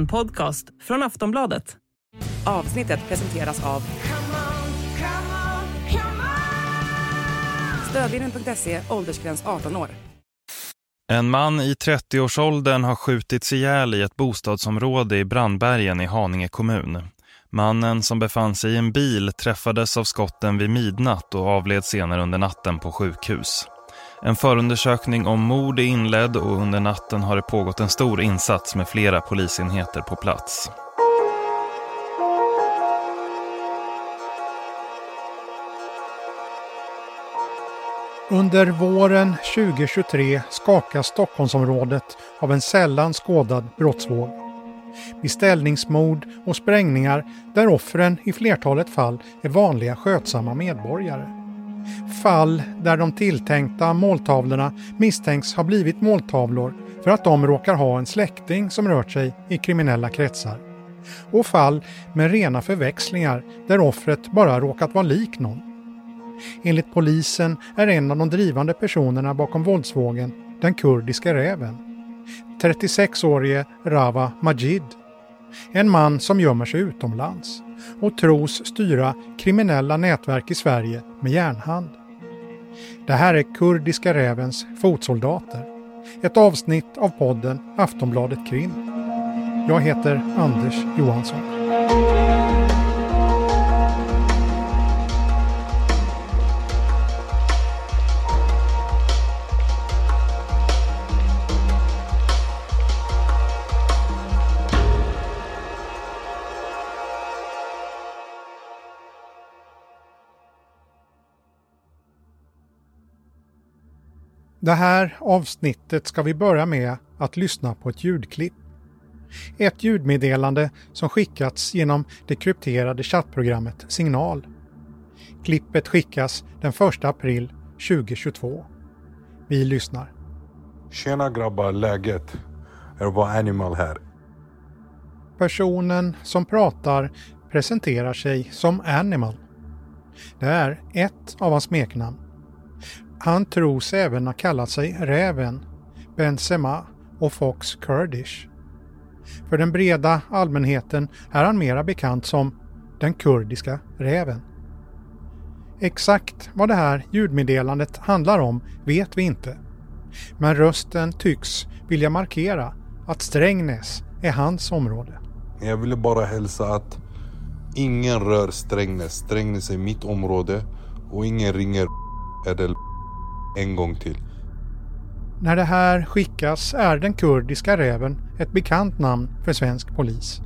En podcast från Aftonbladet. Avsnittet presenteras av Stödlinjen.se, åldersgräns 18 år. En man i 30-årsåldern har skjutits ihjäl i ett bostadsområde i Brandbergen i Haninge kommun. Mannen som befann sig i en bil träffades av skotten vid midnatt och avled senare under natten på sjukhus. En förundersökning om mord är inledd och under natten har det pågått en stor insats med flera polisenheter på plats. Under våren 2023 skakas Stockholmsområdet av en sällan skådad brottsvåg. Beställningsmord och sprängningar där offren i flertalet fall är vanliga skötsamma medborgare. Fall där de tilltänkta måltavlorna misstänks ha blivit måltavlor för att de råkar ha en släkting som rört sig i kriminella kretsar. Och fall med rena förväxlingar där offret bara råkat vara lik någon. Enligt polisen är en av de drivande personerna bakom våldsvågen den kurdiska räven. 36-årige Rava Majid. En man som gömmer sig utomlands och tros styra kriminella nätverk i Sverige med järnhand. Det här är Kurdiska rävens fotsoldater. Ett avsnitt av podden Aftonbladet Krim. Jag heter Anders Johansson. Det här avsnittet ska vi börja med att lyssna på ett ljudklipp. Ett ljudmeddelande som skickats genom det krypterade chattprogrammet Signal. Klippet skickas den 1 april 2022. Vi lyssnar. Tjena grabbar, läget? Det var Animal här. Personen som pratar presenterar sig som Animal. Det är ett av hans smeknamn. Han tros även ha kallat sig Räven, Benzema och Fox Kurdish. För den breda allmänheten är han mera bekant som den kurdiska räven. Exakt vad det här ljudmeddelandet handlar om vet vi inte. Men rösten tycks vilja markera att Strängnäs är hans område. Jag ville bara hälsa att ingen rör Strängnäs. Strängnäs är mitt område och ingen ringer eller en gång till. När det här skickas är den kurdiska räven ett bekant namn för svensk polis.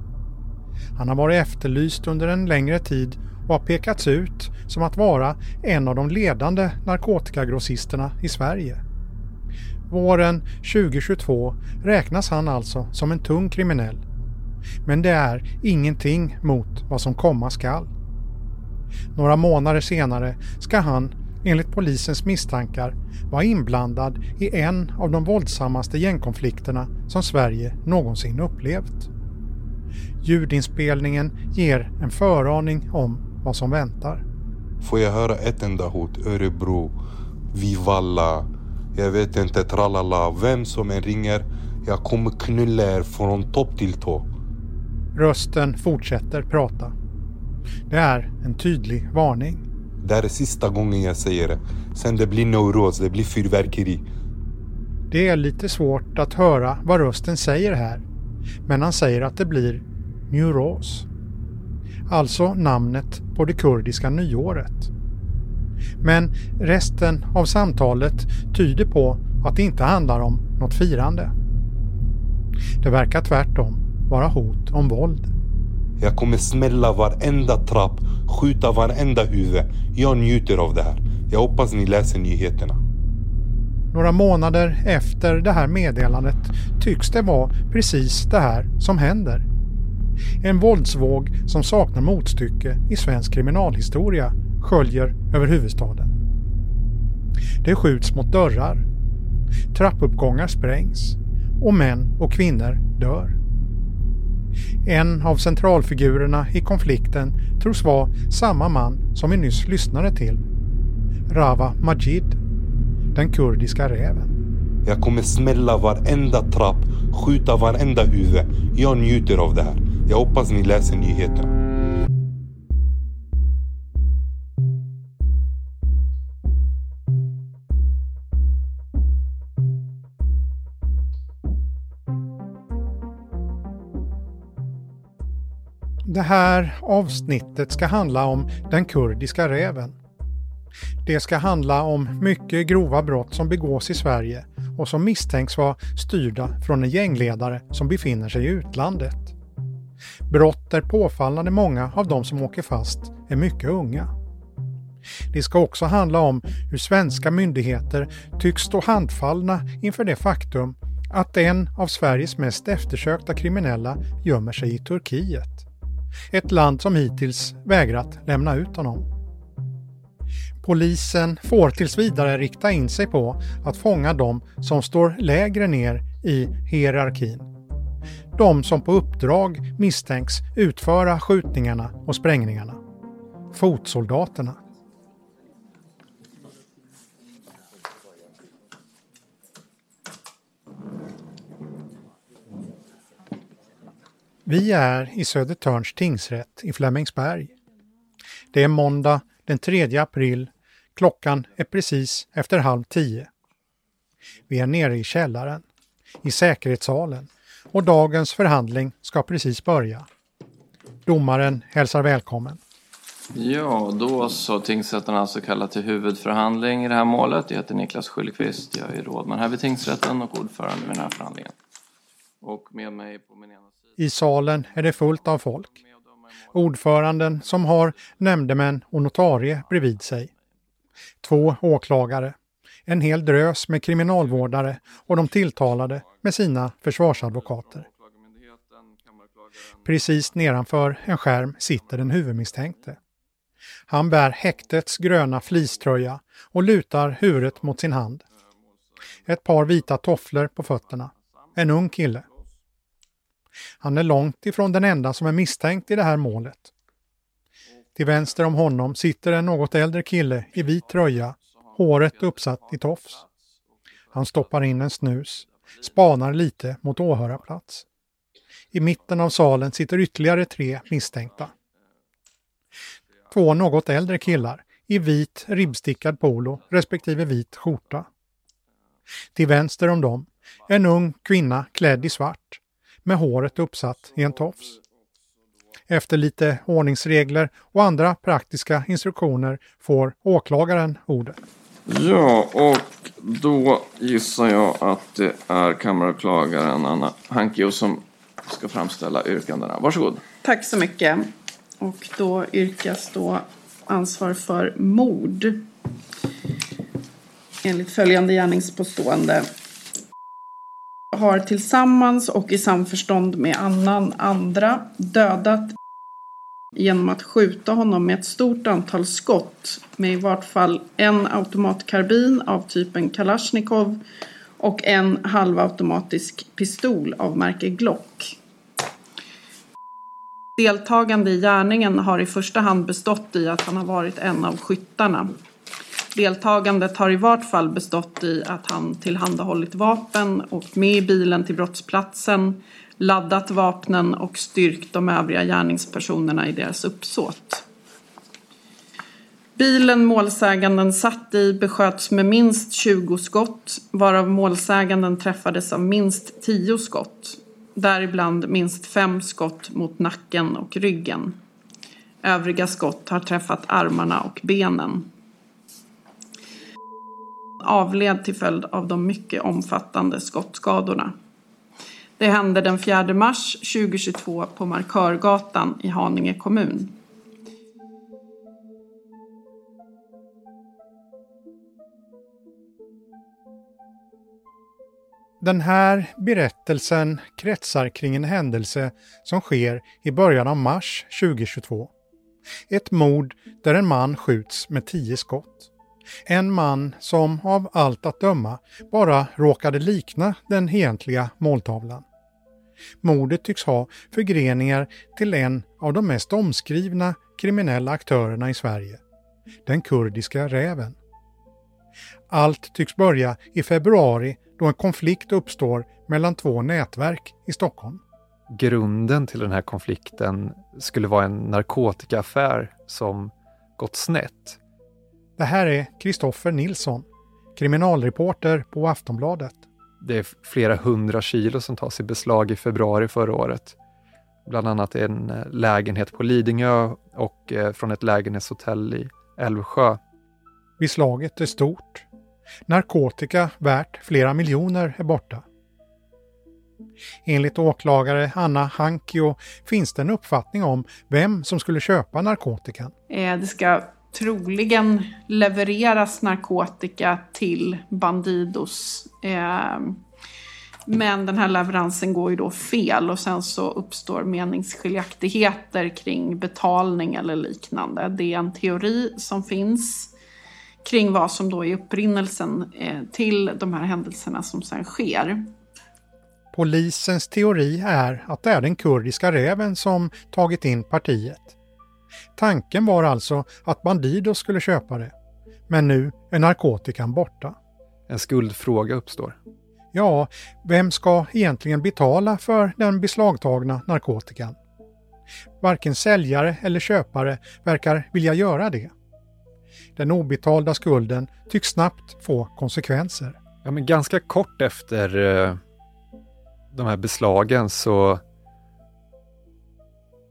Han har varit efterlyst under en längre tid och har pekats ut som att vara en av de ledande narkotikagrossisterna i Sverige. Våren 2022 räknas han alltså som en tung kriminell. Men det är ingenting mot vad som komma skall. Några månader senare ska han enligt polisens misstankar var inblandad i en av de våldsammaste gängkonflikterna som Sverige någonsin upplevt. Ljudinspelningen ger en föraning om vad som väntar. Får jag höra ett enda hot? Örebro, Vivalla, jag vet inte, tralala. Vem som än ringer, jag kommer knulla er från topp till tå. Rösten fortsätter prata. Det är en tydlig varning. Det här är sista gången jag säger det. Sen det blir neuros, det blir fyrverkeri. Det är lite svårt att höra vad rösten säger här. Men han säger att det blir neuros. Alltså namnet på det kurdiska nyåret. Men resten av samtalet tyder på att det inte handlar om något firande. Det verkar tvärtom vara hot om våld. Jag kommer smälla varenda trapp, skjuta varenda huvud. Jag njuter av det här. Jag hoppas ni läser nyheterna. Några månader efter det här meddelandet tycks det vara precis det här som händer. En våldsvåg som saknar motstycke i svensk kriminalhistoria sköljer över huvudstaden. Det skjuts mot dörrar. Trappuppgångar sprängs och män och kvinnor dör. En av centralfigurerna i konflikten tros vara samma man som vi nyss lyssnade till. Rava Majid, den kurdiska räven. Jag kommer smälla varenda trapp, skjuta varenda huvud. Jag njuter av det här. Jag hoppas ni läser nyheterna. Det här avsnittet ska handla om den kurdiska räven. Det ska handla om mycket grova brott som begås i Sverige och som misstänks vara styrda från en gängledare som befinner sig i utlandet. Brott där påfallande många av de som åker fast är mycket unga. Det ska också handla om hur svenska myndigheter tycks stå handfallna inför det faktum att en av Sveriges mest eftersökta kriminella gömmer sig i Turkiet. Ett land som hittills vägrat lämna ut honom. Polisen får tills vidare rikta in sig på att fånga de som står lägre ner i hierarkin. De som på uppdrag misstänks utföra skjutningarna och sprängningarna. Fotsoldaterna. Vi är i Södertörns tingsrätt i Flemingsberg. Det är måndag den 3 april. Klockan är precis efter halv tio. Vi är nere i källaren, i säkerhetssalen och dagens förhandling ska precis börja. Domaren hälsar välkommen. Ja, då så. Tingsrätten har alltså kallat till huvudförhandling i det här målet. Jag heter Niklas Skyllqvist. Jag är rådman här vid tingsrätten och ordförande vid den här förhandlingen. Och med mig på min ena i salen är det fullt av folk. Ordföranden som har nämndemän och notarie bredvid sig. Två åklagare. En hel drös med kriminalvårdare och de tilltalade med sina försvarsadvokater. Precis nedanför en skärm sitter den huvudmisstänkte. Han bär häktets gröna fliströja och lutar huvudet mot sin hand. Ett par vita tofflor på fötterna. En ung kille. Han är långt ifrån den enda som är misstänkt i det här målet. Till vänster om honom sitter en något äldre kille i vit tröja, håret uppsatt i tofs. Han stoppar in en snus, spanar lite mot åhörarplats. I mitten av salen sitter ytterligare tre misstänkta. Två något äldre killar i vit ribbstickad polo respektive vit skjorta. Till vänster om dem en ung kvinna klädd i svart med håret uppsatt i en tofs. Efter lite ordningsregler och andra praktiska instruktioner får åklagaren ordet. Ja, och då gissar jag att det är kammaråklagaren Anna Hankio som ska framställa yrkandena. Varsågod. Tack så mycket. Och då yrkas då ansvar för mord enligt följande gärningspåstående har tillsammans och i samförstånd med annan andra dödat genom att skjuta honom med ett stort antal skott med i vart fall en automatkarbin av typen Kalashnikov och en halvautomatisk pistol av märke Glock. Deltagande i gärningen har i första hand bestått i att han har varit en av skyttarna Deltagandet har i vart fall bestått i att han tillhandahållit vapen, åkt med i bilen till brottsplatsen, laddat vapnen och styrkt de övriga gärningspersonerna i deras uppsåt. Bilen målsäganden satt i besköts med minst 20 skott, varav målsäganden träffades av minst 10 skott. Däribland minst 5 skott mot nacken och ryggen. Övriga skott har träffat armarna och benen avled till följd av de mycket omfattande skottskadorna. Det hände den 4 mars 2022 på Markörgatan i Haninge kommun. Den här berättelsen kretsar kring en händelse som sker i början av mars 2022. Ett mord där en man skjuts med tio skott. En man som av allt att döma bara råkade likna den egentliga måltavlan. Mordet tycks ha förgreningar till en av de mest omskrivna kriminella aktörerna i Sverige, den kurdiska räven. Allt tycks börja i februari då en konflikt uppstår mellan två nätverk i Stockholm. Grunden till den här konflikten skulle vara en narkotikaaffär som gått snett. Det här är Kristoffer Nilsson, kriminalreporter på Aftonbladet. Det är flera hundra kilo som tas i beslag i februari förra året. Bland annat en eh, lägenhet på Lidingö och eh, från ett lägenhetshotell i Älvsjö. Beslaget är stort. Narkotika värt flera miljoner är borta. Enligt åklagare Anna Hankio finns det en uppfattning om vem som skulle köpa narkotikan. Eh, det ska troligen levereras narkotika till Bandidos. Eh, men den här leveransen går ju då fel och sen så uppstår meningsskiljaktigheter kring betalning eller liknande. Det är en teori som finns kring vad som då är upprinnelsen eh, till de här händelserna som sen sker. Polisens teori är att det är den kurdiska räven som tagit in partiet. Tanken var alltså att Bandidos skulle köpa det. Men nu är narkotikan borta. En skuldfråga uppstår. Ja, vem ska egentligen betala för den beslagtagna narkotikan? Varken säljare eller köpare verkar vilja göra det. Den obetalda skulden tycks snabbt få konsekvenser. Ja, men ganska kort efter eh, de här beslagen så,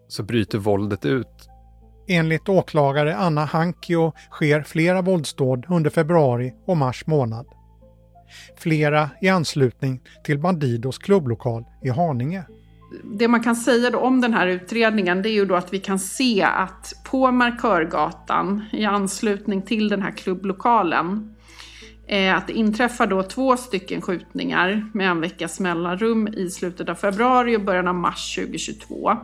så bryter våldet ut. Enligt åklagare Anna Hankio sker flera våldsdåd under februari och mars månad. Flera i anslutning till Bandidos klubblokal i Haninge. Det man kan säga då om den här utredningen det är ju då att vi kan se att på Markörgatan i anslutning till den här klubblokalen eh, att det inträffar då två stycken skjutningar med en veckas mellanrum i slutet av februari och början av mars 2022.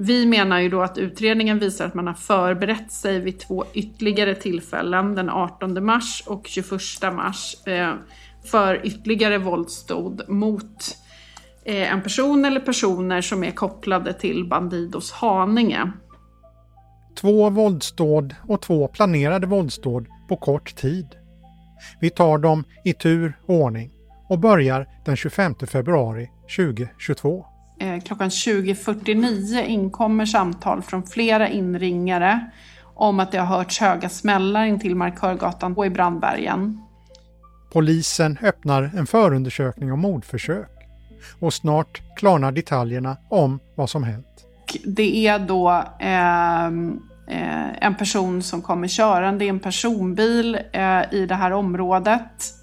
Vi menar ju då att utredningen visar att man har förberett sig vid två ytterligare tillfällen, den 18 mars och 21 mars, eh, för ytterligare våldsdåd mot eh, en person eller personer som är kopplade till Bandidos Haninge. Två våldsdåd och två planerade våldsdåd på kort tid. Vi tar dem i tur och ordning och börjar den 25 februari 2022. Eh, klockan 20.49 inkommer samtal från flera inringare om att det har hörts höga smällar intill Markörgatan och i Brandbergen. Polisen öppnar en förundersökning om mordförsök och snart klarnar detaljerna om vad som hänt. Det är då eh, eh, en person som kommer körande i en personbil eh, i det här området.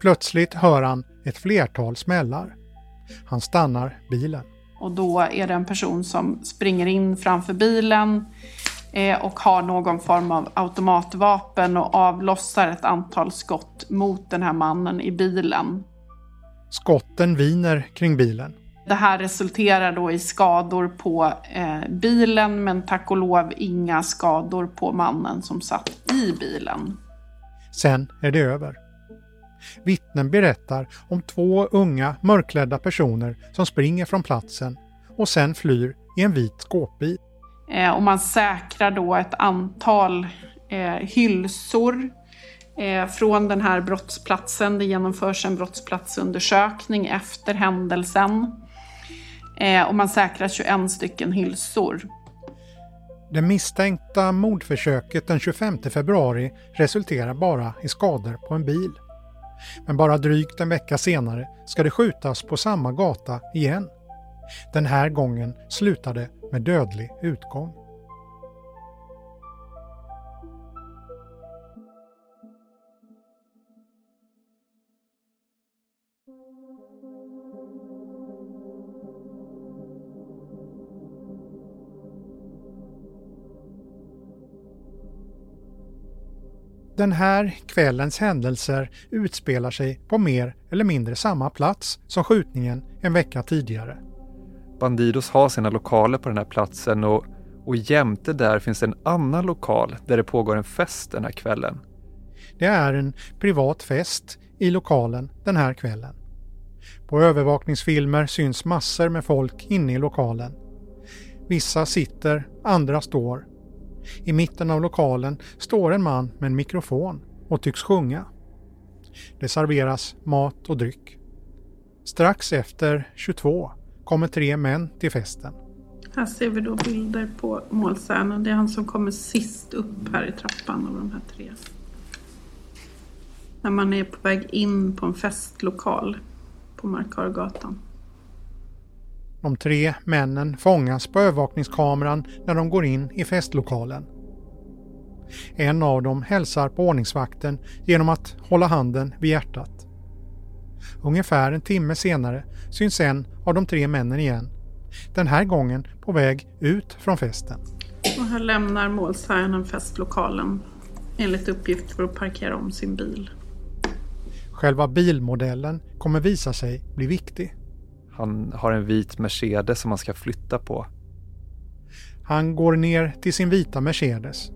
Plötsligt hör han ett flertal smällar. Han stannar bilen. Och då är det en person som springer in framför bilen eh, och har någon form av automatvapen och avlossar ett antal skott mot den här mannen i bilen. Skotten viner kring bilen. Det här resulterar då i skador på eh, bilen men tack och lov inga skador på mannen som satt i bilen. Sen är det över. Vittnen berättar om två unga mörklädda personer som springer från platsen och sen flyr i en vit skåpbil. Eh, och man säkrar då ett antal eh, hylsor eh, från den här brottsplatsen. Det genomförs en brottsplatsundersökning efter händelsen. Eh, och man säkrar 21 stycken hylsor. Det misstänkta mordförsöket den 25 februari resulterar bara i skador på en bil. Men bara drygt en vecka senare ska det skjutas på samma gata igen. Den här gången slutade med dödlig utgång. Den här kvällens händelser utspelar sig på mer eller mindre samma plats som skjutningen en vecka tidigare. Bandidos har sina lokaler på den här platsen och, och jämte där finns en annan lokal där det pågår en fest den här kvällen. Det är en privat fest i lokalen den här kvällen. På övervakningsfilmer syns massor med folk inne i lokalen. Vissa sitter, andra står. I mitten av lokalen står en man med en mikrofon och tycks sjunga. Det serveras mat och dryck. Strax efter 22 kommer tre män till festen. Här ser vi då bilder på målsäganden. Det är han som kommer sist upp här i trappan av de här tre. När man är på väg in på en festlokal på Markargatan. De tre männen fångas på övervakningskameran när de går in i festlokalen. En av dem hälsar på ordningsvakten genom att hålla handen vid hjärtat. Ungefär en timme senare syns en av de tre männen igen. Den här gången på väg ut från festen. Och här lämnar målsäganden festlokalen enligt uppgift för att parkera om sin bil. Själva bilmodellen kommer visa sig bli viktig. Han har en vit Mercedes som han ska flytta på. Han går ner till sin vita Mercedes.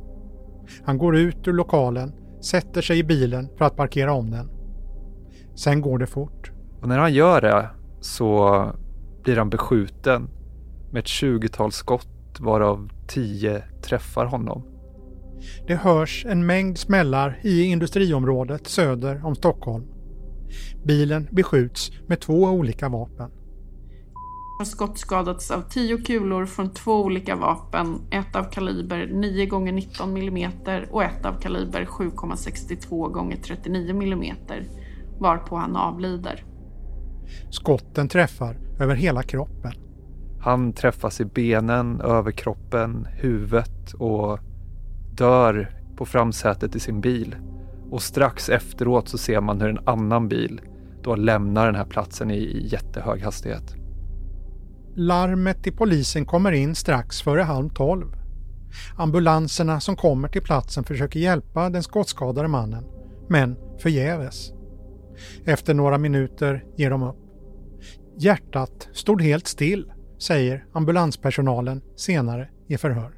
Han går ut ur lokalen, sätter sig i bilen för att parkera om den. Sen går det fort. Och när han gör det så blir han beskjuten med ett tjugotal skott varav tio träffar honom. Det hörs en mängd smällar i industriområdet söder om Stockholm. Bilen beskjuts med två olika vapen. Har skottskadats av tio kulor från två olika vapen. Ett av kaliber 9 x 19 mm och ett av kaliber 7,62 x 39 mm. Varpå han avlider. Skotten träffar över hela kroppen. Han träffas i benen, överkroppen, huvudet och dör på framsätet i sin bil. Och strax efteråt så ser man hur en annan bil då lämnar den här platsen i jättehög hastighet. Larmet till polisen kommer in strax före halv tolv. Ambulanserna som kommer till platsen försöker hjälpa den skottskadade mannen, men förgäves. Efter några minuter ger de upp. Hjärtat stod helt still, säger ambulanspersonalen senare i förhör.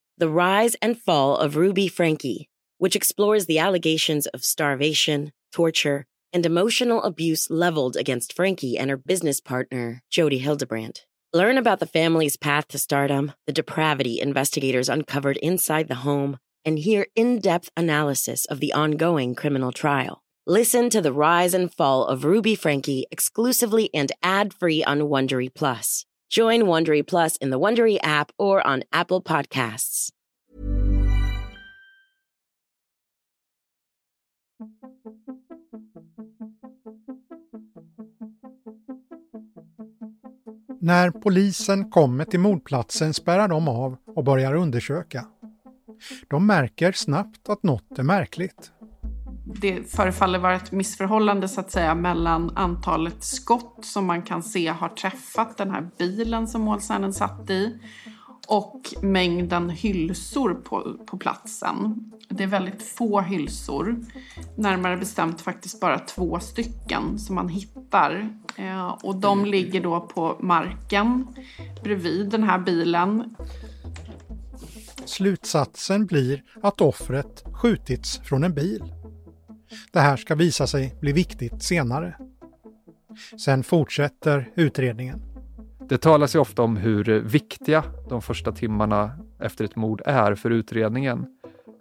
The Rise and Fall of Ruby Frankie, which explores the allegations of starvation, torture, and emotional abuse leveled against Frankie and her business partner, Jody Hildebrandt. Learn about the family's path to stardom, the depravity investigators uncovered inside the home, and hear in depth analysis of the ongoing criminal trial. Listen to the rise and fall of Ruby Frankie exclusively and ad free on Wondery Plus. Join Wondery Plus in the Wondery app or on Apple Podcasts. När polisen kommer till mordplatsen spärrar de av och börjar undersöka. De märker snabbt att något är märkligt. Det förefaller vara ett missförhållande så att säga mellan antalet skott som man kan se har träffat den här bilen som målsäganden satt i och mängden hylsor på, på platsen. Det är väldigt få hylsor, närmare bestämt faktiskt bara två stycken som man hittar. Eh, och de ligger då på marken bredvid den här bilen. Slutsatsen blir att offret skjutits från en bil. Det här ska visa sig bli viktigt senare. Sen fortsätter utredningen. Det talas ju ofta om hur viktiga de första timmarna efter ett mord är för utredningen.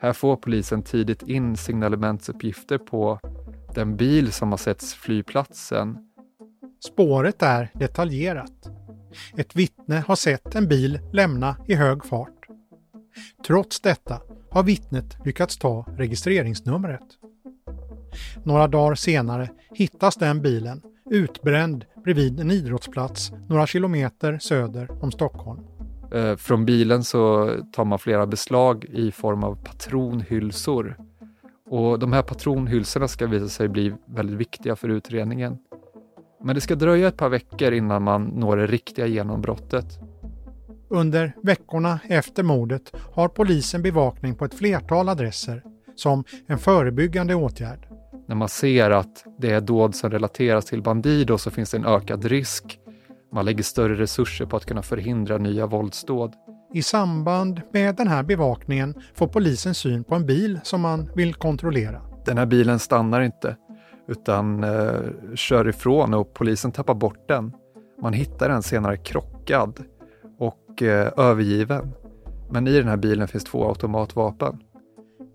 Här får polisen tidigt in signalementsuppgifter på den bil som har setts flygplatsen. Spåret är detaljerat. Ett vittne har sett en bil lämna i hög fart. Trots detta har vittnet lyckats ta registreringsnumret. Några dagar senare hittas den bilen utbränd bredvid en idrottsplats några kilometer söder om Stockholm. Eh, från bilen så tar man flera beslag i form av patronhylsor. Och de här patronhylsorna ska visa sig bli väldigt viktiga för utredningen. Men det ska dröja ett par veckor innan man når det riktiga genombrottet. Under veckorna efter mordet har polisen bevakning på ett flertal adresser som en förebyggande åtgärd. När man ser att det är dåd som relateras till Bandido så finns det en ökad risk. Man lägger större resurser på att kunna förhindra nya våldsdåd. I samband med den här bevakningen får polisen syn på en bil som man vill kontrollera. Den här bilen stannar inte utan eh, kör ifrån och polisen tappar bort den. Man hittar den senare krockad och eh, övergiven. Men i den här bilen finns två automatvapen.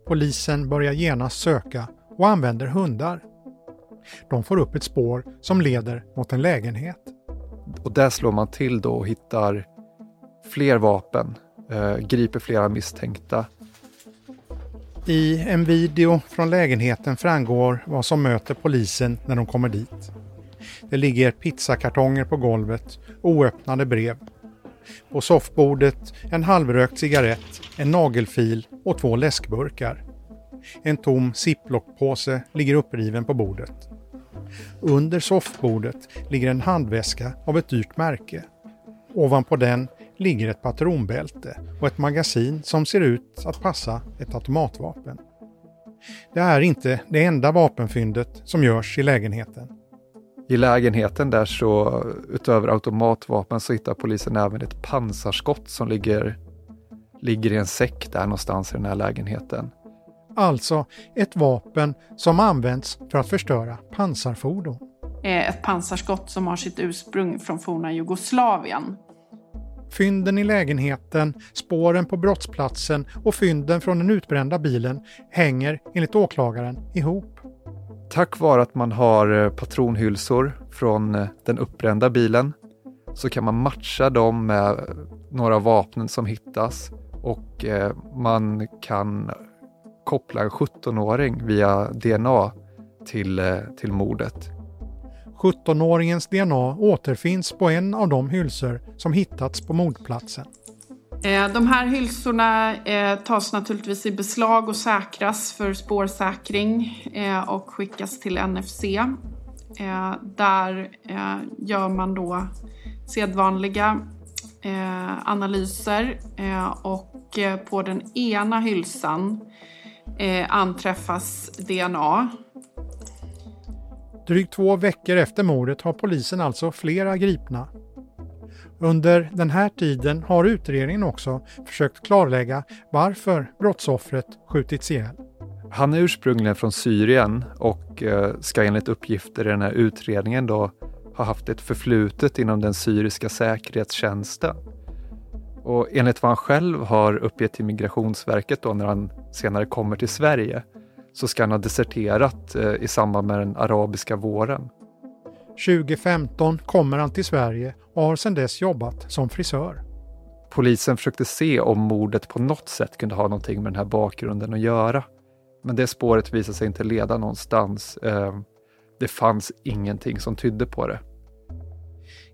Polisen börjar genast söka och använder hundar. De får upp ett spår som leder mot en lägenhet. Och där slår man till då och hittar fler vapen, eh, griper flera misstänkta. I en video från lägenheten framgår vad som möter polisen när de kommer dit. Det ligger pizzakartonger på golvet, oöppnade brev. På soffbordet en halvrökt cigarett, en nagelfil och två läskburkar. En tom ziplockpåse ligger uppriven på bordet. Under soffbordet ligger en handväska av ett dyrt märke. Ovanpå den ligger ett patronbälte och ett magasin som ser ut att passa ett automatvapen. Det är inte det enda vapenfyndet som görs i lägenheten. I lägenheten där så, utöver automatvapen, så hittar polisen även ett pansarskott som ligger, ligger i en säck där någonstans i den här lägenheten. Alltså ett vapen som används för att förstöra pansarfordon. Ett pansarskott som har sitt ursprung från forna Jugoslavien. Fynden i lägenheten, spåren på brottsplatsen och fynden från den utbrända bilen hänger enligt åklagaren ihop. Tack vare att man har eh, patronhylsor från eh, den uppbrända bilen så kan man matcha dem med några vapnen som hittas och eh, man kan koppla en 17-åring via DNA till, till mordet. 17-åringens DNA återfinns på en av de hylsor som hittats på mordplatsen. Eh, de här hylsorna eh, tas naturligtvis i beslag och säkras för spårsäkring eh, och skickas till NFC. Där gör man då sedvanliga analyser och på den ena hylsan anträffas DNA Drygt två veckor efter mordet har polisen alltså flera gripna. Under den här tiden har utredningen också försökt klarlägga varför brottsoffret skjutits ihjäl. Han är ursprungligen från Syrien och eh, ska enligt uppgifter i den här utredningen då ha haft ett förflutet inom den syriska säkerhetstjänsten. Och enligt vad han själv har uppgett till Migrationsverket då när han senare kommer till Sverige så ska han ha deserterat eh, i samband med den arabiska våren. 2015 kommer han till Sverige och har sedan dess jobbat som frisör. Polisen försökte se om mordet på något sätt kunde ha någonting med den här bakgrunden att göra. Men det spåret visade sig inte leda någonstans. Eh, det fanns ingenting som tydde på det.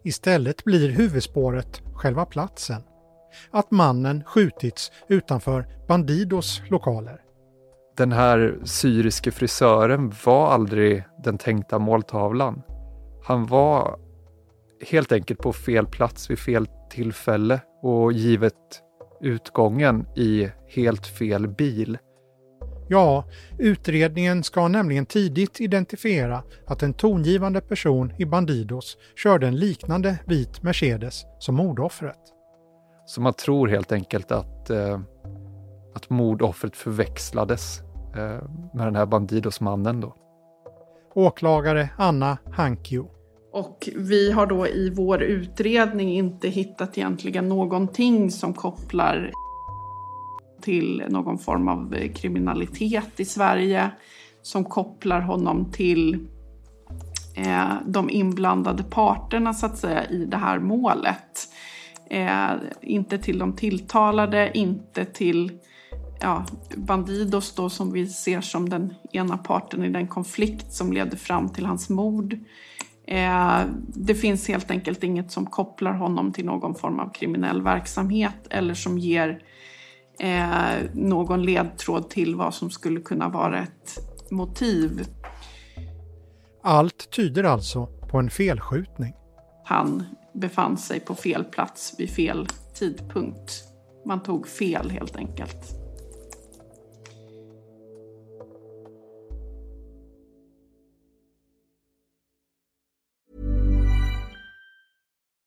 Istället blir huvudspåret själva platsen. Att mannen skjutits utanför Bandidos lokaler den här syriske frisören var aldrig den tänkta måltavlan. Han var helt enkelt på fel plats vid fel tillfälle och givet utgången i helt fel bil. Ja, utredningen ska nämligen tidigt identifiera att en tongivande person i Bandidos körde en liknande vit Mercedes som mordoffret. Så man tror helt enkelt att, eh, att mordoffret förväxlades Eh, med den här Bandidos-mannen då. Åklagare Anna Hankio. Och vi har då i vår utredning inte hittat egentligen någonting som kopplar till någon form av eh, kriminalitet i Sverige som kopplar honom till eh, de inblandade parterna så att säga i det här målet. Eh, inte till de tilltalade, inte till ja, Bandidos då som vi ser som den ena parten i den konflikt som ledde fram till hans mord. Eh, det finns helt enkelt inget som kopplar honom till någon form av kriminell verksamhet eller som ger eh, någon ledtråd till vad som skulle kunna vara ett motiv. Allt tyder alltså på en felskjutning. Han befann sig på fel plats vid fel tidpunkt. Man tog fel helt enkelt.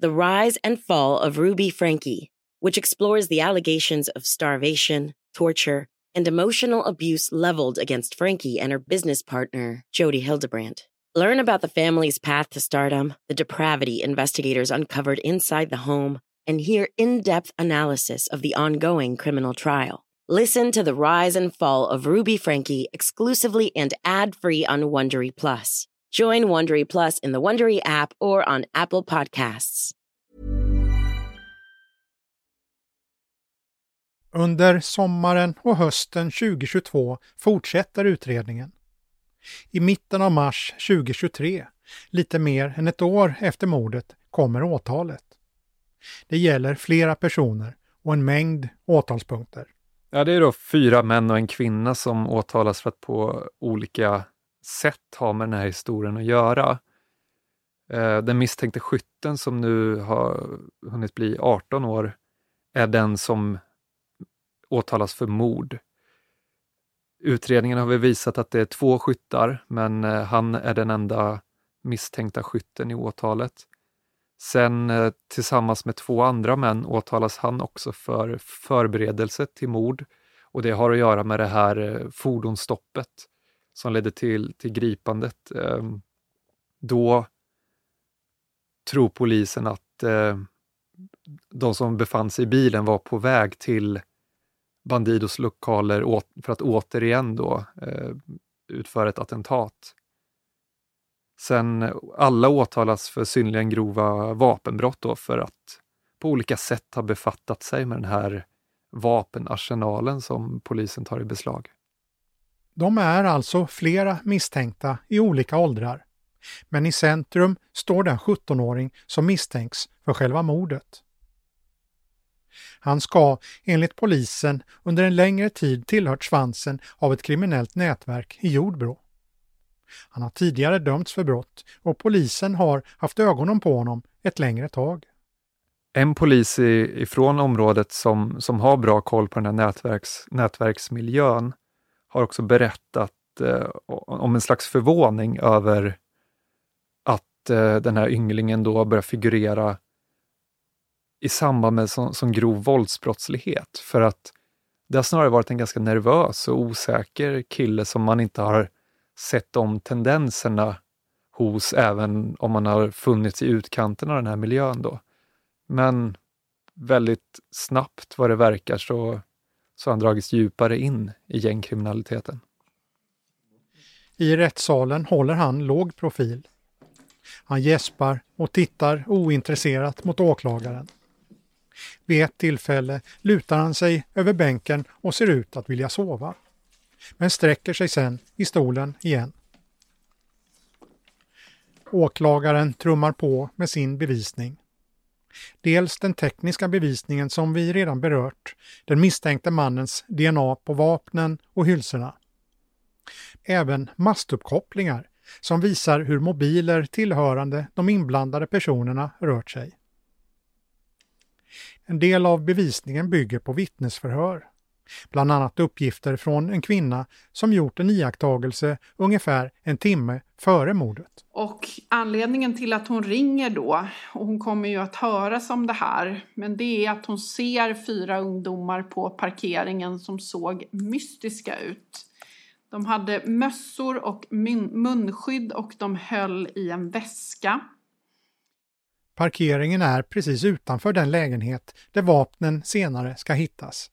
The Rise and Fall of Ruby Frankie, which explores the allegations of starvation, torture, and emotional abuse leveled against Frankie and her business partner, Jody Hildebrandt. Learn about the family's path to stardom, the depravity investigators uncovered inside the home, and hear in depth analysis of the ongoing criminal trial. Listen to the rise and fall of Ruby Frankie exclusively and ad free on Wondery Plus. Join Wondery Plus in the Wondery app or on Apple Podcasts. Under sommaren och hösten 2022 fortsätter utredningen. I mitten av mars 2023, lite mer än ett år efter mordet, kommer åtalet. Det gäller flera personer och en mängd åtalspunkter. Ja, det är då fyra män och en kvinna som åtalas för att på olika sätt har med den här historien att göra. Eh, den misstänkte skytten som nu har hunnit bli 18 år är den som åtalas för mord. Utredningen har väl visat att det är två skyttar, men eh, han är den enda misstänkta skytten i åtalet. Sen eh, tillsammans med två andra män åtalas han också för förberedelse till mord och det har att göra med det här fordonsstoppet som ledde till, till gripandet. Ehm, då tror polisen att eh, de som befann sig i bilen var på väg till Bandidos lokaler för att återigen då eh, utföra ett attentat. Sen alla åtalas för synnerligen grova vapenbrott då för att på olika sätt ha befattat sig med den här vapenarsenalen som polisen tar i beslag. De är alltså flera misstänkta i olika åldrar. Men i centrum står den 17-åring som misstänks för själva mordet. Han ska, enligt polisen, under en längre tid tillhört svansen av ett kriminellt nätverk i Jordbro. Han har tidigare dömts för brott och polisen har haft ögonen på honom ett längre tag. En polis ifrån området som, som har bra koll på den här nätverks, nätverksmiljön har också berättat eh, om en slags förvåning över att eh, den här ynglingen då börjar figurera i samband med som, som grov våldsbrottslighet. För att det har snarare varit en ganska nervös och osäker kille som man inte har sett om tendenserna hos, även om man har funnits i utkanten av den här miljön. Då. Men väldigt snabbt vad det verkar så så har han dragits djupare in i gängkriminaliteten. I rättssalen håller han låg profil. Han gäspar och tittar ointresserat mot åklagaren. Vid ett tillfälle lutar han sig över bänken och ser ut att vilja sova. Men sträcker sig sen i stolen igen. Åklagaren trummar på med sin bevisning. Dels den tekniska bevisningen som vi redan berört, den misstänkte mannens DNA på vapnen och hylsorna. Även mastuppkopplingar som visar hur mobiler tillhörande de inblandade personerna rört sig. En del av bevisningen bygger på vittnesförhör. Bland annat uppgifter från en kvinna som gjort en iakttagelse ungefär en timme före mordet. Och anledningen till att hon ringer då, och hon kommer ju att höras om det här, men det är att hon ser fyra ungdomar på parkeringen som såg mystiska ut. De hade mössor och munskydd och de höll i en väska. Parkeringen är precis utanför den lägenhet där vapnen senare ska hittas.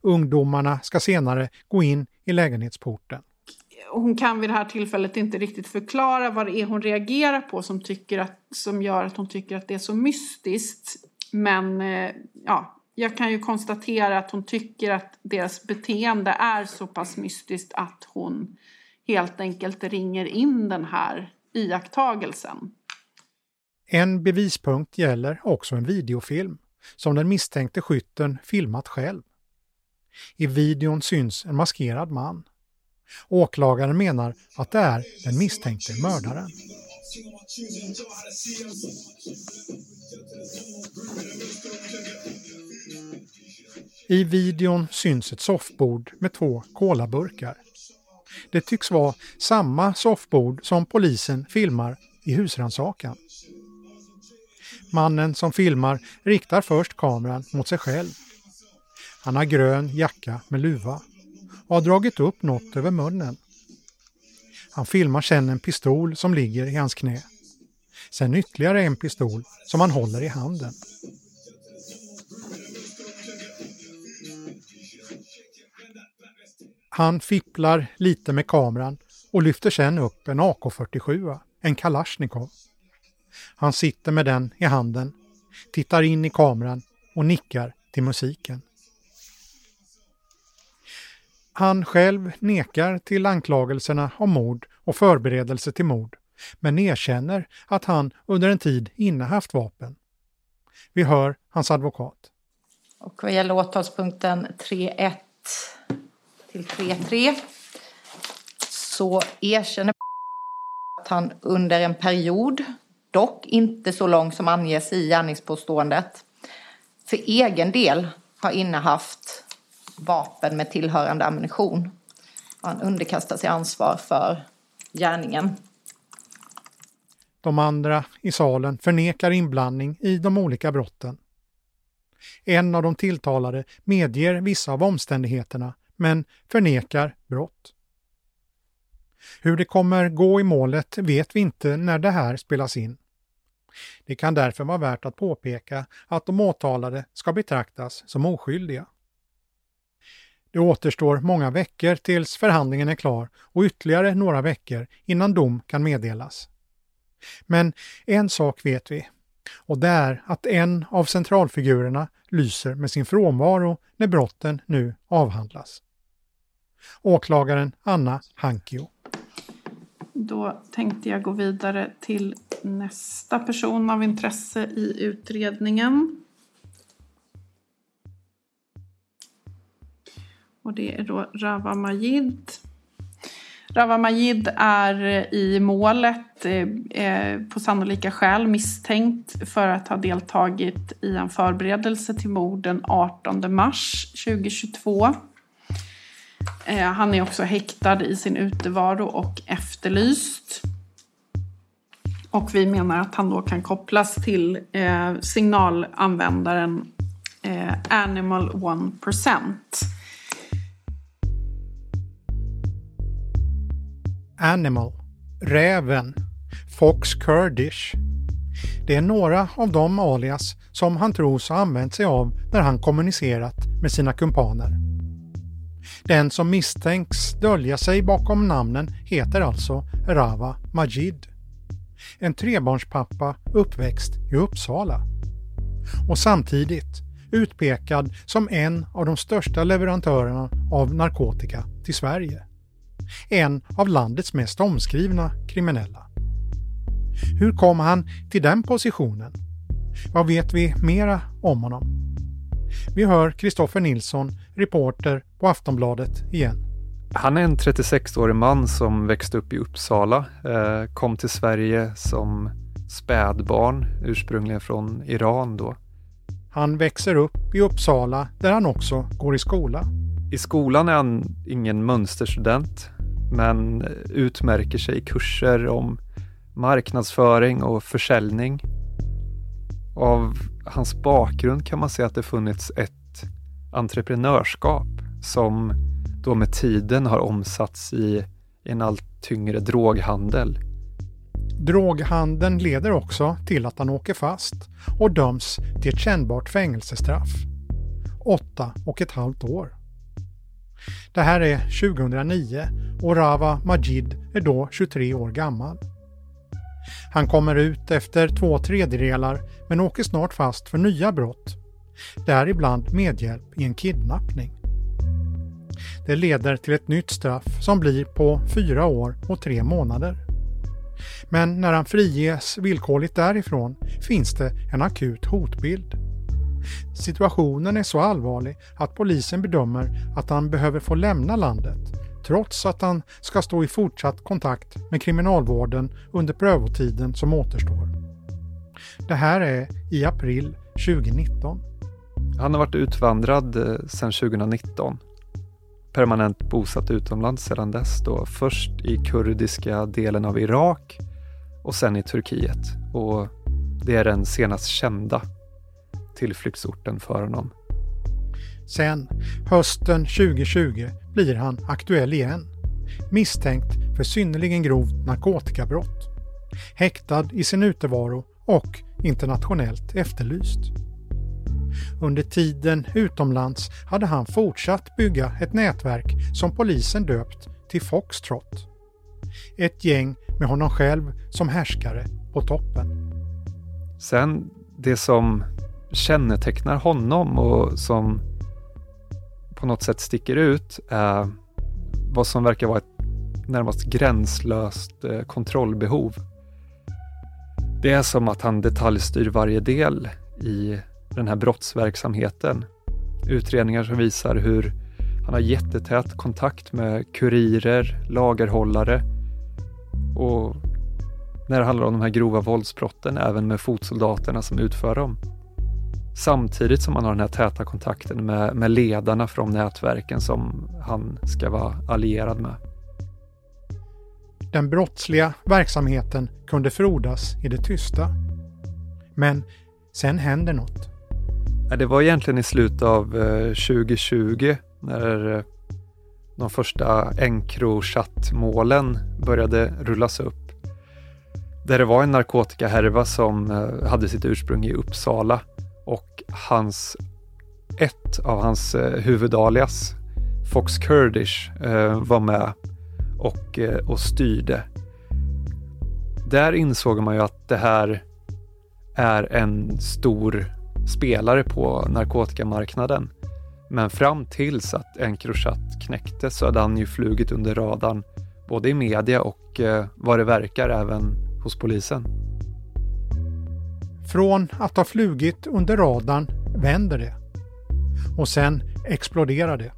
Ungdomarna ska senare gå in i lägenhetsporten. Hon kan vid det här tillfället inte riktigt förklara vad det är hon reagerar på som, tycker att, som gör att hon tycker att det är så mystiskt. Men eh, ja, jag kan ju konstatera att hon tycker att deras beteende är så pass mystiskt att hon helt enkelt ringer in den här iakttagelsen. En bevispunkt gäller också en videofilm som den misstänkte skytten filmat själv. I videon syns en maskerad man. Åklagaren menar att det är den misstänkte mördaren. I videon syns ett soffbord med två kolaburkar. Det tycks vara samma soffbord som polisen filmar i husrannsakan. Mannen som filmar riktar först kameran mot sig själv. Han har grön jacka med luva och har dragit upp något över munnen. Han filmar sedan en pistol som ligger i hans knä. Sen ytterligare en pistol som han håller i handen. Han fipplar lite med kameran och lyfter sedan upp en AK47, en Kalashnikov. Han sitter med den i handen, tittar in i kameran och nickar till musiken. Han själv nekar till anklagelserna om mord och förberedelse till mord, men erkänner att han under en tid innehaft vapen. Vi hör hans advokat. Och vad gäller åtalspunkten 3.1 till 3.3 så erkänner att han under en period, dock inte så lång som anges i gärningspåståendet, för egen del har innehaft vapen med tillhörande ammunition. Han underkastar sig ansvar för gärningen. De andra i salen förnekar inblandning i de olika brotten. En av de tilltalade medger vissa av omständigheterna men förnekar brott. Hur det kommer gå i målet vet vi inte när det här spelas in. Det kan därför vara värt att påpeka att de åtalade ska betraktas som oskyldiga. Det återstår många veckor tills förhandlingen är klar och ytterligare några veckor innan dom kan meddelas. Men en sak vet vi och det är att en av centralfigurerna lyser med sin frånvaro när brotten nu avhandlas. Åklagaren Anna Hankio. Då tänkte jag gå vidare till nästa person av intresse i utredningen. Och det är då Rawa Majid. Rawa Majid är i målet eh, eh, på sannolika skäl misstänkt för att ha deltagit i en förberedelse till mord den 18 mars 2022. Eh, han är också häktad i sin utevaro och efterlyst. Och vi menar att han då kan kopplas till eh, signalanvändaren eh, Animal 1%. Animal, Räven, Fox Kurdish. Det är några av de alias som han tros ha använt sig av när han kommunicerat med sina kumpaner. Den som misstänks dölja sig bakom namnen heter alltså Rava Majid. En trebarnspappa uppväxt i Uppsala. Och samtidigt utpekad som en av de största leverantörerna av narkotika till Sverige en av landets mest omskrivna kriminella. Hur kom han till den positionen? Vad vet vi mera om honom? Vi hör Kristoffer Nilsson, reporter på Aftonbladet igen. Han är en 36-årig man som växte upp i Uppsala, eh, kom till Sverige som spädbarn, ursprungligen från Iran då. Han växer upp i Uppsala där han också går i skola. I skolan är han ingen mönsterstudent men utmärker sig i kurser om marknadsföring och försäljning. Av hans bakgrund kan man se att det funnits ett entreprenörskap som då med tiden har omsatts i en allt tyngre droghandel. Droghandeln leder också till att han åker fast och döms till ett kännbart fängelsestraff. Åtta och ett halvt år. Det här är 2009 och Rava Majid är då 23 år gammal. Han kommer ut efter två tredjedelar men åker snart fast för nya brott. Däribland medhjälp i en kidnappning. Det leder till ett nytt straff som blir på fyra år och tre månader. Men när han friges villkorligt därifrån finns det en akut hotbild. Situationen är så allvarlig att polisen bedömer att han behöver få lämna landet trots att han ska stå i fortsatt kontakt med kriminalvården under prövotiden som återstår. Det här är i april 2019. Han har varit utvandrad eh, sedan 2019. Permanent bosatt utomlands sedan dess då först i kurdiska delen av Irak och sen i Turkiet. Och det är den senast kända tillflyktsorten för honom. Sen, hösten 2020, blir han aktuell igen. Misstänkt för synnerligen grovt narkotikabrott. Häktad i sin utevaro och internationellt efterlyst. Under tiden utomlands hade han fortsatt bygga ett nätverk som polisen döpt till Foxtrot. Ett gäng med honom själv som härskare på toppen. Sen det som kännetecknar honom och som på något sätt sticker ut är vad som verkar vara ett närmast gränslöst eh, kontrollbehov. Det är som att han detaljstyr varje del i den här brottsverksamheten. Utredningar som visar hur han har jättetät kontakt med kurirer, lagerhållare och när det handlar om de här grova våldsbrotten även med fotsoldaterna som utför dem. Samtidigt som han har den här täta kontakten med, med ledarna från nätverken som han ska vara allierad med. Den brottsliga verksamheten kunde frodas i det tysta. Men sen händer något. Det var egentligen i slutet av 2020 eh, när eh, de första Encrochat-målen började rullas upp. Där det var en narkotikahärva som eh, hade sitt ursprung i Uppsala hans, ett av hans eh, huvudalias, Fox Kurdish, eh, var med och, eh, och styrde. Där insåg man ju att det här är en stor spelare på narkotikamarknaden. Men fram tills att Encrochat knäcktes så hade han ju flugit under radarn både i media och eh, vad det verkar även hos polisen. Från att ha flugit under radarn vänder det. Och sen exploderar det.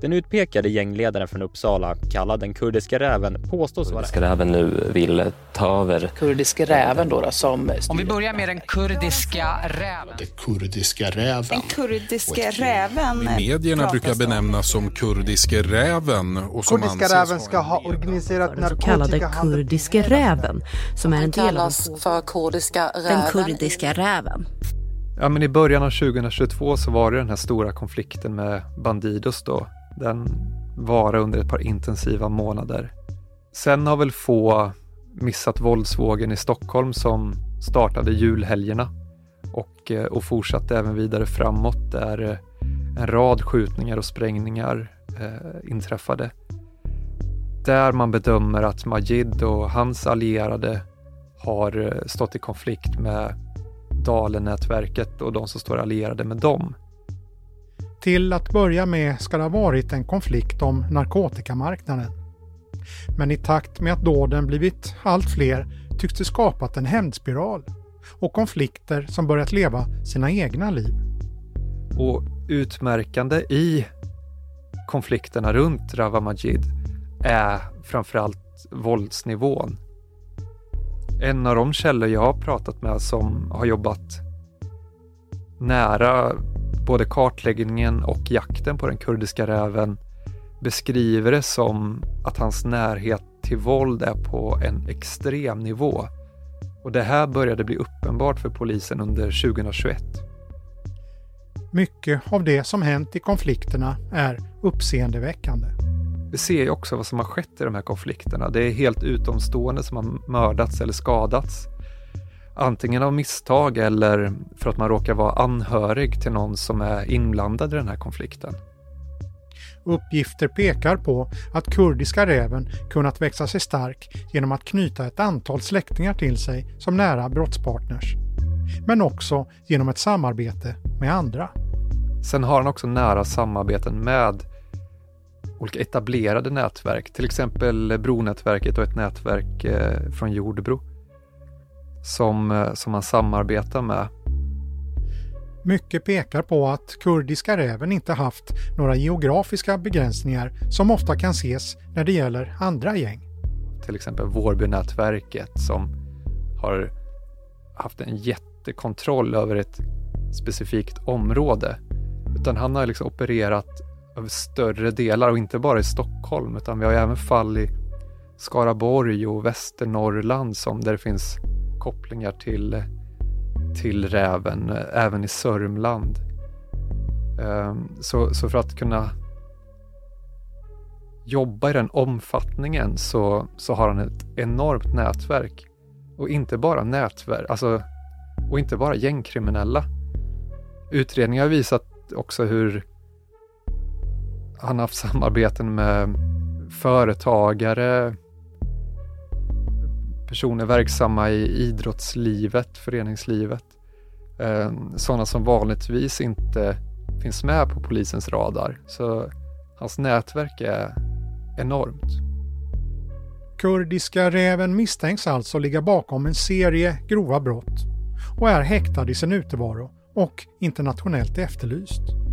Den utpekade gängledaren från Uppsala, kallad den kurdiska räven, påstås vara... Kurdiska räven nu vill ta över. Kurdiska räven då, då som... Om vi börjar med den kurdiska räven. Den kurdiska räven. Den kurdiska räven. Medierna brukar benämnas som kurdiska räven och som Kurdiska räven ska ha organiserat Den så kallade kurdiska räven som är en del av för kurdiska räven. den kurdiska räven. Ja, men i början av 2022 så var det den här stora konflikten med Bandidos då. Den varade under ett par intensiva månader. Sen har väl få missat våldsvågen i Stockholm som startade julhelgerna och, eh, och fortsatte även vidare framåt där eh, en rad skjutningar och sprängningar eh, inträffade. Där man bedömer att Majid och hans allierade har eh, stått i konflikt med Dalen-nätverket och de som står allierade med dem. Till att börja med ska det ha varit en konflikt om narkotikamarknaden. Men i takt med att dåden blivit allt fler tycks det skapat en hämndspiral och konflikter som börjat leva sina egna liv. Och utmärkande i konflikterna runt Rawa Majid är framförallt våldsnivån. En av de källor jag har pratat med som har jobbat nära både kartläggningen och jakten på den kurdiska räven beskriver det som att hans närhet till våld är på en extrem nivå. Och det här började bli uppenbart för polisen under 2021. Mycket av det som hänt i konflikterna är uppseendeväckande vi ser ju också vad som har skett i de här konflikterna. Det är helt utomstående som har mördats eller skadats. Antingen av misstag eller för att man råkar vara anhörig till någon som är inblandad i den här konflikten. Uppgifter pekar på att kurdiska räven kunnat växa sig stark genom att knyta ett antal släktingar till sig som nära brottspartners. Men också genom ett samarbete med andra. Sen har han också nära samarbeten med olika etablerade nätverk, till exempel Bronätverket och ett nätverk eh, från Jordbro som, eh, som han samarbetar med. Mycket pekar på att kurdiska räven inte haft några geografiska begränsningar som ofta kan ses när det gäller andra gäng. Till exempel Vårbynätverket som har haft en jättekontroll över ett specifikt område. Utan han har liksom opererat över större delar och inte bara i Stockholm utan vi har även fall i Skaraborg och Västernorrland som där det finns kopplingar till, till räven, även i Sörmland. Ehm, så, så för att kunna jobba i den omfattningen så, så har han ett enormt nätverk. Och inte bara nätverk, alltså, och inte bara gängkriminella. Utredningar har visat också hur han har haft samarbeten med företagare, personer verksamma i idrottslivet, föreningslivet. Eh, sådana som vanligtvis inte finns med på polisens radar. Så hans nätverk är enormt. Kurdiska räven misstänks alltså ligga bakom en serie grova brott och är häktad i sin utevaro och internationellt efterlyst.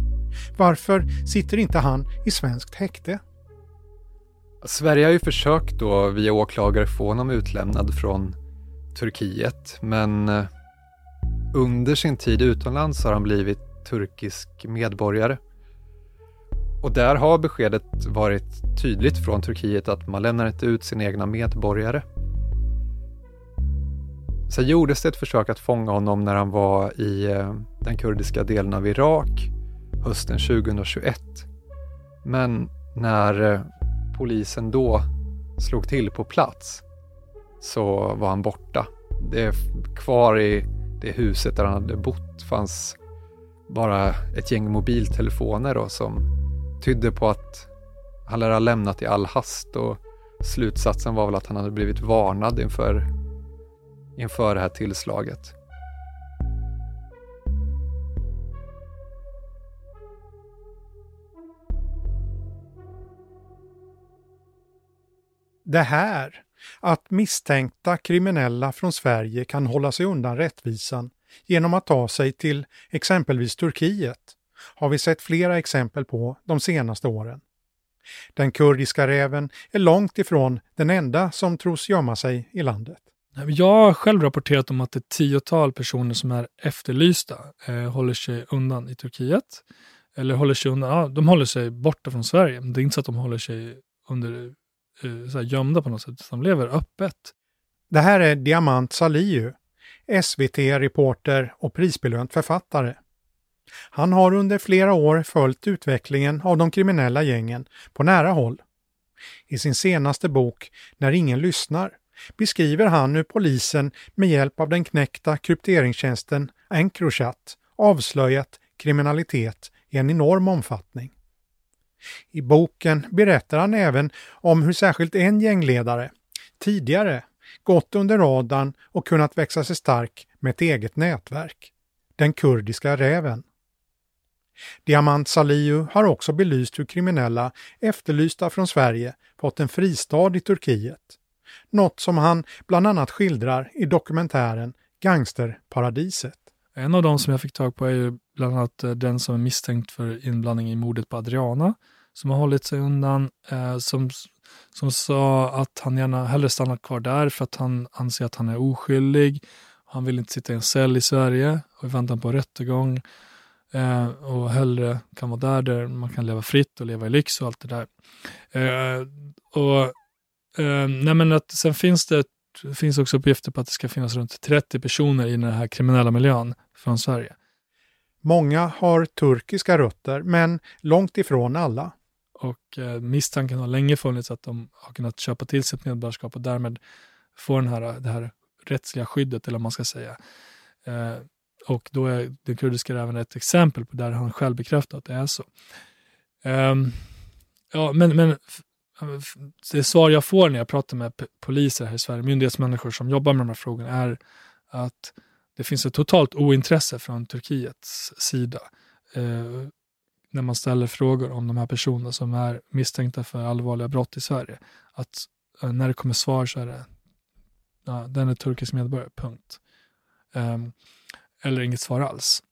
Varför sitter inte han i svenskt häkte? Sverige har ju försökt då via åklagare få honom utlämnad från Turkiet, men eh, under sin tid utomlands har han blivit turkisk medborgare. Och där har beskedet varit tydligt från Turkiet att man lämnar inte ut sina egna medborgare. Sen gjordes det ett försök att fånga honom när han var i eh, den kurdiska delen av Irak hösten 2021. Men när eh, polisen då slog till på plats så var han borta. Det kvar i det huset där han hade bott fanns bara ett gäng mobiltelefoner då, som tydde på att han lär ha lämnat i all hast och slutsatsen var väl att han hade blivit varnad inför, inför det här tillslaget. Det här, att misstänkta kriminella från Sverige kan hålla sig undan rättvisan genom att ta sig till exempelvis Turkiet, har vi sett flera exempel på de senaste åren. Den kurdiska räven är långt ifrån den enda som tros gömma sig i landet. Jag har själv rapporterat om att ett tiotal personer som är efterlysta eh, håller sig undan i Turkiet. Eller håller sig undan, ja, de håller sig borta från Sverige. Men det är inte så att de håller sig under Eh, så här gömda på något sätt, som lever öppet. Det här är Diamant Salihu, SVT-reporter och prisbelönt författare. Han har under flera år följt utvecklingen av de kriminella gängen på nära håll. I sin senaste bok När ingen lyssnar beskriver han hur polisen med hjälp av den knäckta krypteringstjänsten Encrochat avslöjat kriminalitet i en enorm omfattning. I boken berättar han även om hur särskilt en gängledare, tidigare, gått under radarn och kunnat växa sig stark med ett eget nätverk. Den kurdiska räven. Diamant Salihu har också belyst hur kriminella efterlysta från Sverige fått en fristad i Turkiet. Något som han bland annat skildrar i dokumentären Gangsterparadiset. En av de som jag fick tag på är ju bland annat eh, den som är misstänkt för inblandning i mordet på Adriana, som har hållit sig undan, eh, som, som sa att han gärna hellre stannar kvar där för att han anser att han är oskyldig. Han vill inte sitta i en cell i Sverige och i väntan på rättegång eh, och hellre kan vara där, där man kan leva fritt och leva i lyx och allt det där. Eh, och eh, nej men att Sen finns det finns också uppgifter på att det ska finnas runt 30 personer i den här kriminella miljön från Sverige. Många har turkiska rötter, men långt ifrån alla. och eh, misstanken har länge funnits att de har kunnat köpa till sig ett medborgarskap och därmed få den här, det här rättsliga skyddet, eller vad man ska säga. Eh, och då är den kurdiska räven ett exempel på där han själv bekräftar att det är så. Um, ja, men, men det svar jag får när jag pratar med poliser här i Sverige, myndighetsmänniskor som jobbar med de här frågorna, är att det finns ett totalt ointresse från Turkiets sida eh, när man ställer frågor om de här personerna som är misstänkta för allvarliga brott i Sverige. Att eh, när det kommer svar så är det, ja, den är turkisk medborgare, punkt. Eh, eller inget svar alls.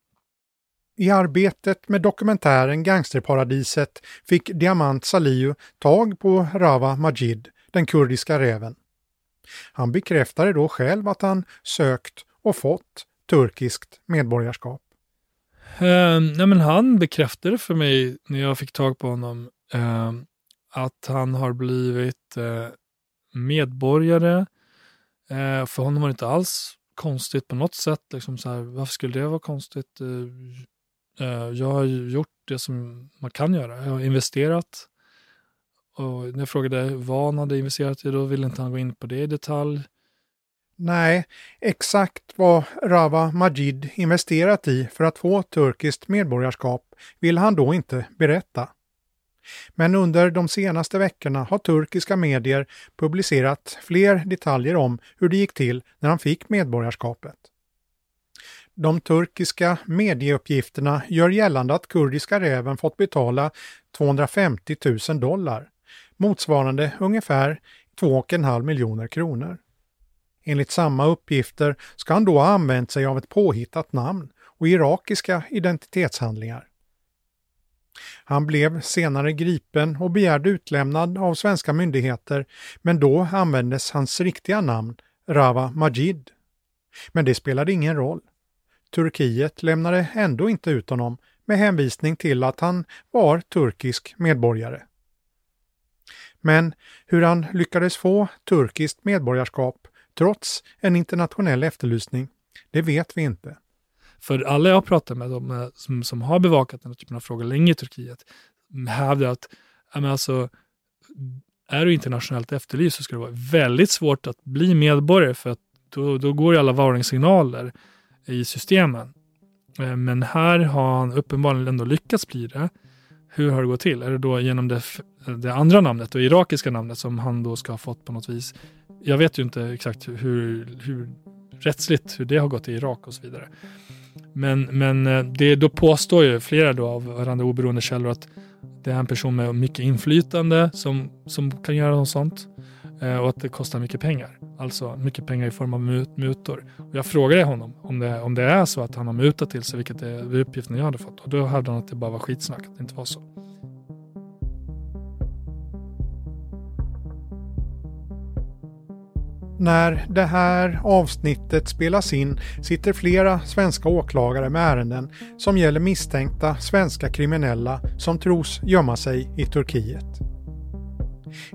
I arbetet med dokumentären Gangsterparadiset fick Diamant Salihu tag på Rava Majid, den kurdiska räven. Han bekräftade då själv att han sökt och fått turkiskt medborgarskap. Eh, nej men han bekräftade för mig när jag fick tag på honom eh, att han har blivit eh, medborgare. Eh, för honom var det inte alls konstigt på något sätt. Liksom så här, varför skulle det vara konstigt? Eh, Eh, jag har gjort det som man kan göra. Jag har investerat. Och när jag frågade vad han hade investerat i, då ville inte han gå in på det i detalj. Nej, exakt vad Rava Majid investerat i för att få turkiskt medborgarskap vill han då inte berätta. Men under de senaste veckorna har turkiska medier publicerat fler detaljer om hur det gick till när han fick medborgarskapet. De turkiska medieuppgifterna gör gällande att kurdiska räven fått betala 250 000 dollar, motsvarande ungefär 2,5 miljoner kronor. Enligt samma uppgifter ska han då ha använt sig av ett påhittat namn och irakiska identitetshandlingar. Han blev senare gripen och begärd utlämnad av svenska myndigheter, men då användes hans riktiga namn, Rava Majid. Men det spelade ingen roll. Turkiet lämnade ändå inte ut honom med hänvisning till att han var turkisk medborgare. Men hur han lyckades få turkiskt medborgarskap trots en internationell efterlysning, det vet vi inte. För alla jag pratar med, de eh, som, som har bevakat den här typen av frågor länge i Turkiet, mm, hävdar att alltså, är du internationellt efterlyst så ska det vara väldigt svårt att bli medborgare för att då, då går ju alla varningssignaler i systemen. Eh, men här har han uppenbarligen ändå lyckats bli det. Hur har det gått till? Är det då genom det, det andra namnet, det irakiska namnet som han då ska ha fått på något vis? Jag vet ju inte exakt hur, hur rättsligt hur det har gått i Irak och så vidare. Men, men eh, det, då påstår ju flera då av varandra oberoende källor att det är en person med mycket inflytande som, som kan göra något sånt. Eh, och att det kostar mycket pengar. Alltså mycket pengar i form av mut, mutor. Och jag frågade honom om det, om det är så att han har mutat till sig, vilket är uppgiften jag hade fått. Och då hävdade han att det bara var skitsnack, att det inte var så. När det här avsnittet spelas in sitter flera svenska åklagare med ärenden som gäller misstänkta svenska kriminella som tros gömma sig i Turkiet.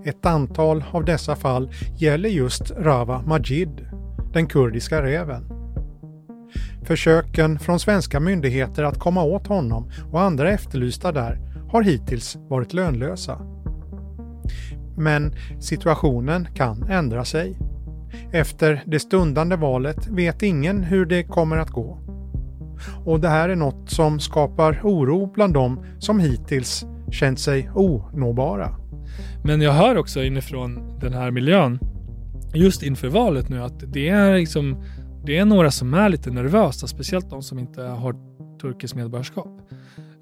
Ett antal av dessa fall gäller just Rava Majid, den kurdiska räven. Försöken från svenska myndigheter att komma åt honom och andra efterlysta där har hittills varit lönlösa. Men situationen kan ändra sig. Efter det stundande valet vet ingen hur det kommer att gå. Och det här är något som skapar oro bland dem som hittills känt sig onåbara. Men jag hör också inifrån den här miljön, just inför valet nu, att det är, liksom, det är några som är lite nervösa, speciellt de som inte har turkiskt medborgarskap.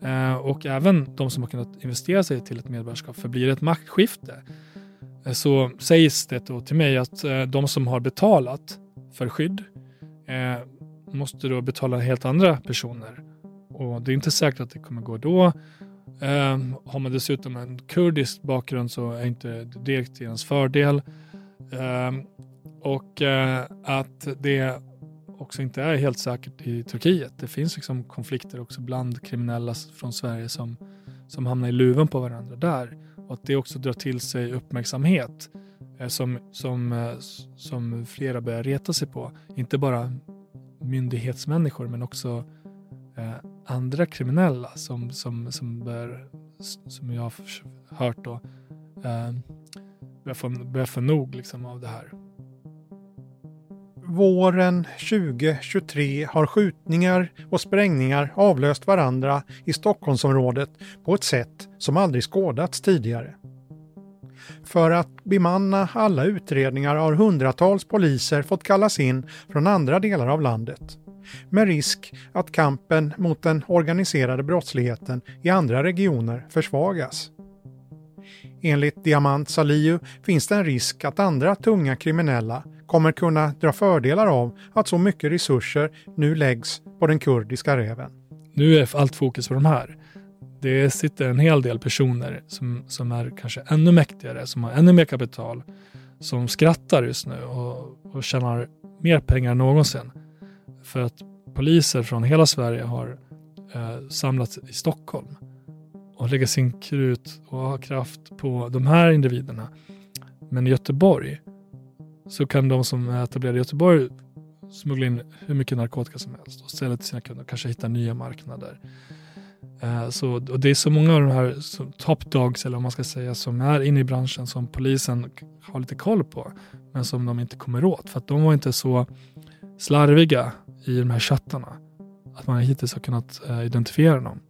Eh, och även de som har kunnat investera sig till ett medborgarskap, för blir det ett maktskifte Eh, så sägs det då till mig att eh, de som har betalat för skydd eh, måste då betala helt andra personer. Och det är inte säkert att det kommer gå då. Ehm, har man dessutom en kurdisk bakgrund så är inte det direkt till ens fördel. Ehm, och eh, att det också inte är helt säkert i Turkiet. Det finns liksom konflikter också bland kriminella från Sverige som, som hamnar i luven på varandra där och att det också drar till sig uppmärksamhet eh, som, som, eh, som flera börjar reta sig på. Inte bara myndighetsmänniskor men också eh, andra kriminella som, som, som bör som jag har hört då, eh, börjar, få, börjar få nog liksom av det här. Våren 2023 har skjutningar och sprängningar avlöst varandra i Stockholmsområdet på ett sätt som aldrig skådats tidigare. För att bemanna alla utredningar har hundratals poliser fått kallas in från andra delar av landet. Med risk att kampen mot den organiserade brottsligheten i andra regioner försvagas. Enligt Diamant Salihu finns det en risk att andra tunga kriminella kommer kunna dra fördelar av att så mycket resurser nu läggs på den kurdiska räven. Nu är allt fokus på de här. Det sitter en hel del personer som, som är kanske ännu mäktigare, som har ännu mer kapital, som skrattar just nu och, och tjänar mer pengar än någonsin. För att poliser från hela Sverige har eh, samlats i Stockholm och lägger sin krut och har kraft på de här individerna. Men i Göteborg så kan de som är etablerade i Göteborg smuggla in hur mycket narkotika som helst och sälja till sina kunder, kanske hitta nya marknader. Eh, så, och det är så många av de här top dogs, eller vad man ska säga, som är inne i branschen som polisen har lite koll på, men som de inte kommer åt. För att de var inte så slarviga i de här chattarna, att man hittills har kunnat eh, identifiera dem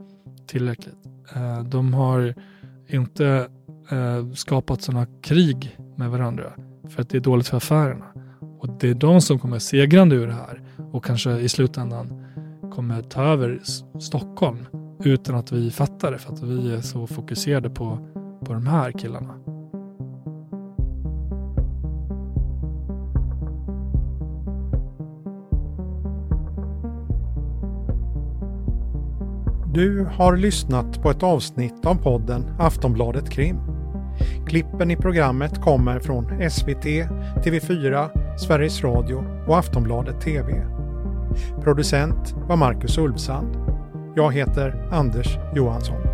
tillräckligt. Eh, de har inte eh, skapat sådana krig med varandra för att det är dåligt för affärerna. Och det är de som kommer segrande ur det här och kanske i slutändan kommer ta över Stockholm utan att vi fattar det för att vi är så fokuserade på, på de här killarna. Du har lyssnat på ett avsnitt av podden Aftonbladet Krim. Klippen i programmet kommer från SVT, TV4, Sveriges Radio och Aftonbladet TV. Producent var Marcus Ulfsand. Jag heter Anders Johansson.